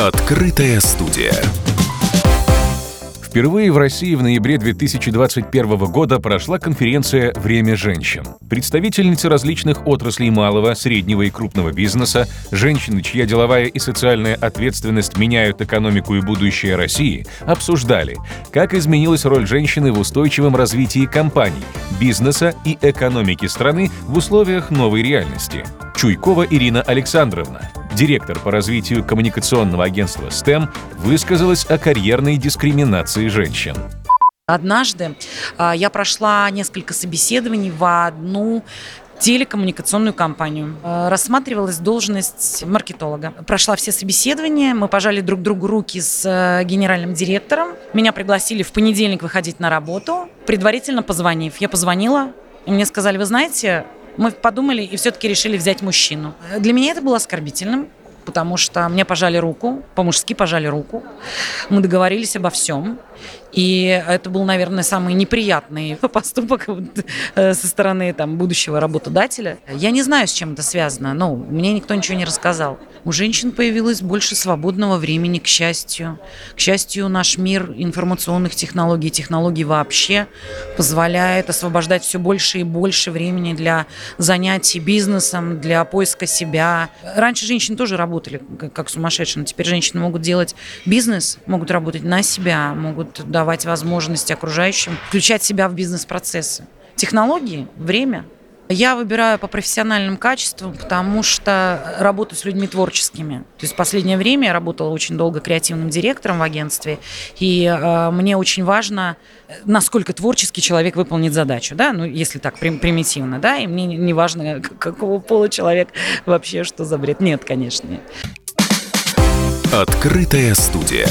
Открытая студия. Впервые в России в ноябре 2021 года прошла конференция «Время женщин». Представительницы различных отраслей малого, среднего и крупного бизнеса, женщины, чья деловая и социальная ответственность меняют экономику и будущее России, обсуждали, как изменилась роль женщины в устойчивом развитии компаний, бизнеса и экономики страны в условиях новой реальности. Чуйкова Ирина Александровна, директор по развитию коммуникационного агентства STEM, высказалась о карьерной дискриминации женщин. Однажды а, я прошла несколько собеседований в одну телекоммуникационную компанию. А, рассматривалась должность маркетолога. Прошла все собеседования, мы пожали друг другу руки с э, генеральным директором. Меня пригласили в понедельник выходить на работу, предварительно позвонив. Я позвонила, и мне сказали, вы знаете, мы подумали и все-таки решили взять мужчину. Для меня это было оскорбительным, потому что мне пожали руку, по-мужски пожали руку. Мы договорились обо всем. И это был, наверное, самый неприятный поступок э, со стороны там, будущего работодателя. Я не знаю, с чем это связано, но мне никто ничего не рассказал. У женщин появилось больше свободного времени, к счастью. К счастью, наш мир информационных технологий, технологий вообще позволяет освобождать все больше и больше времени для занятий бизнесом, для поиска себя. Раньше женщины тоже работали как сумасшедшие, но теперь женщины могут делать бизнес, могут работать на себя, могут давать возможность окружающим включать себя в бизнес-процессы. Технологии, время. Я выбираю по профессиональным качествам, потому что работаю с людьми творческими. То есть в последнее время я работала очень долго креативным директором в агентстве, и э, мне очень важно, насколько творческий человек выполнит задачу, да, ну если так прим- примитивно, да, и мне не важно, какого пола человек вообще, что за бред. Нет, конечно, нет. Открытая студия.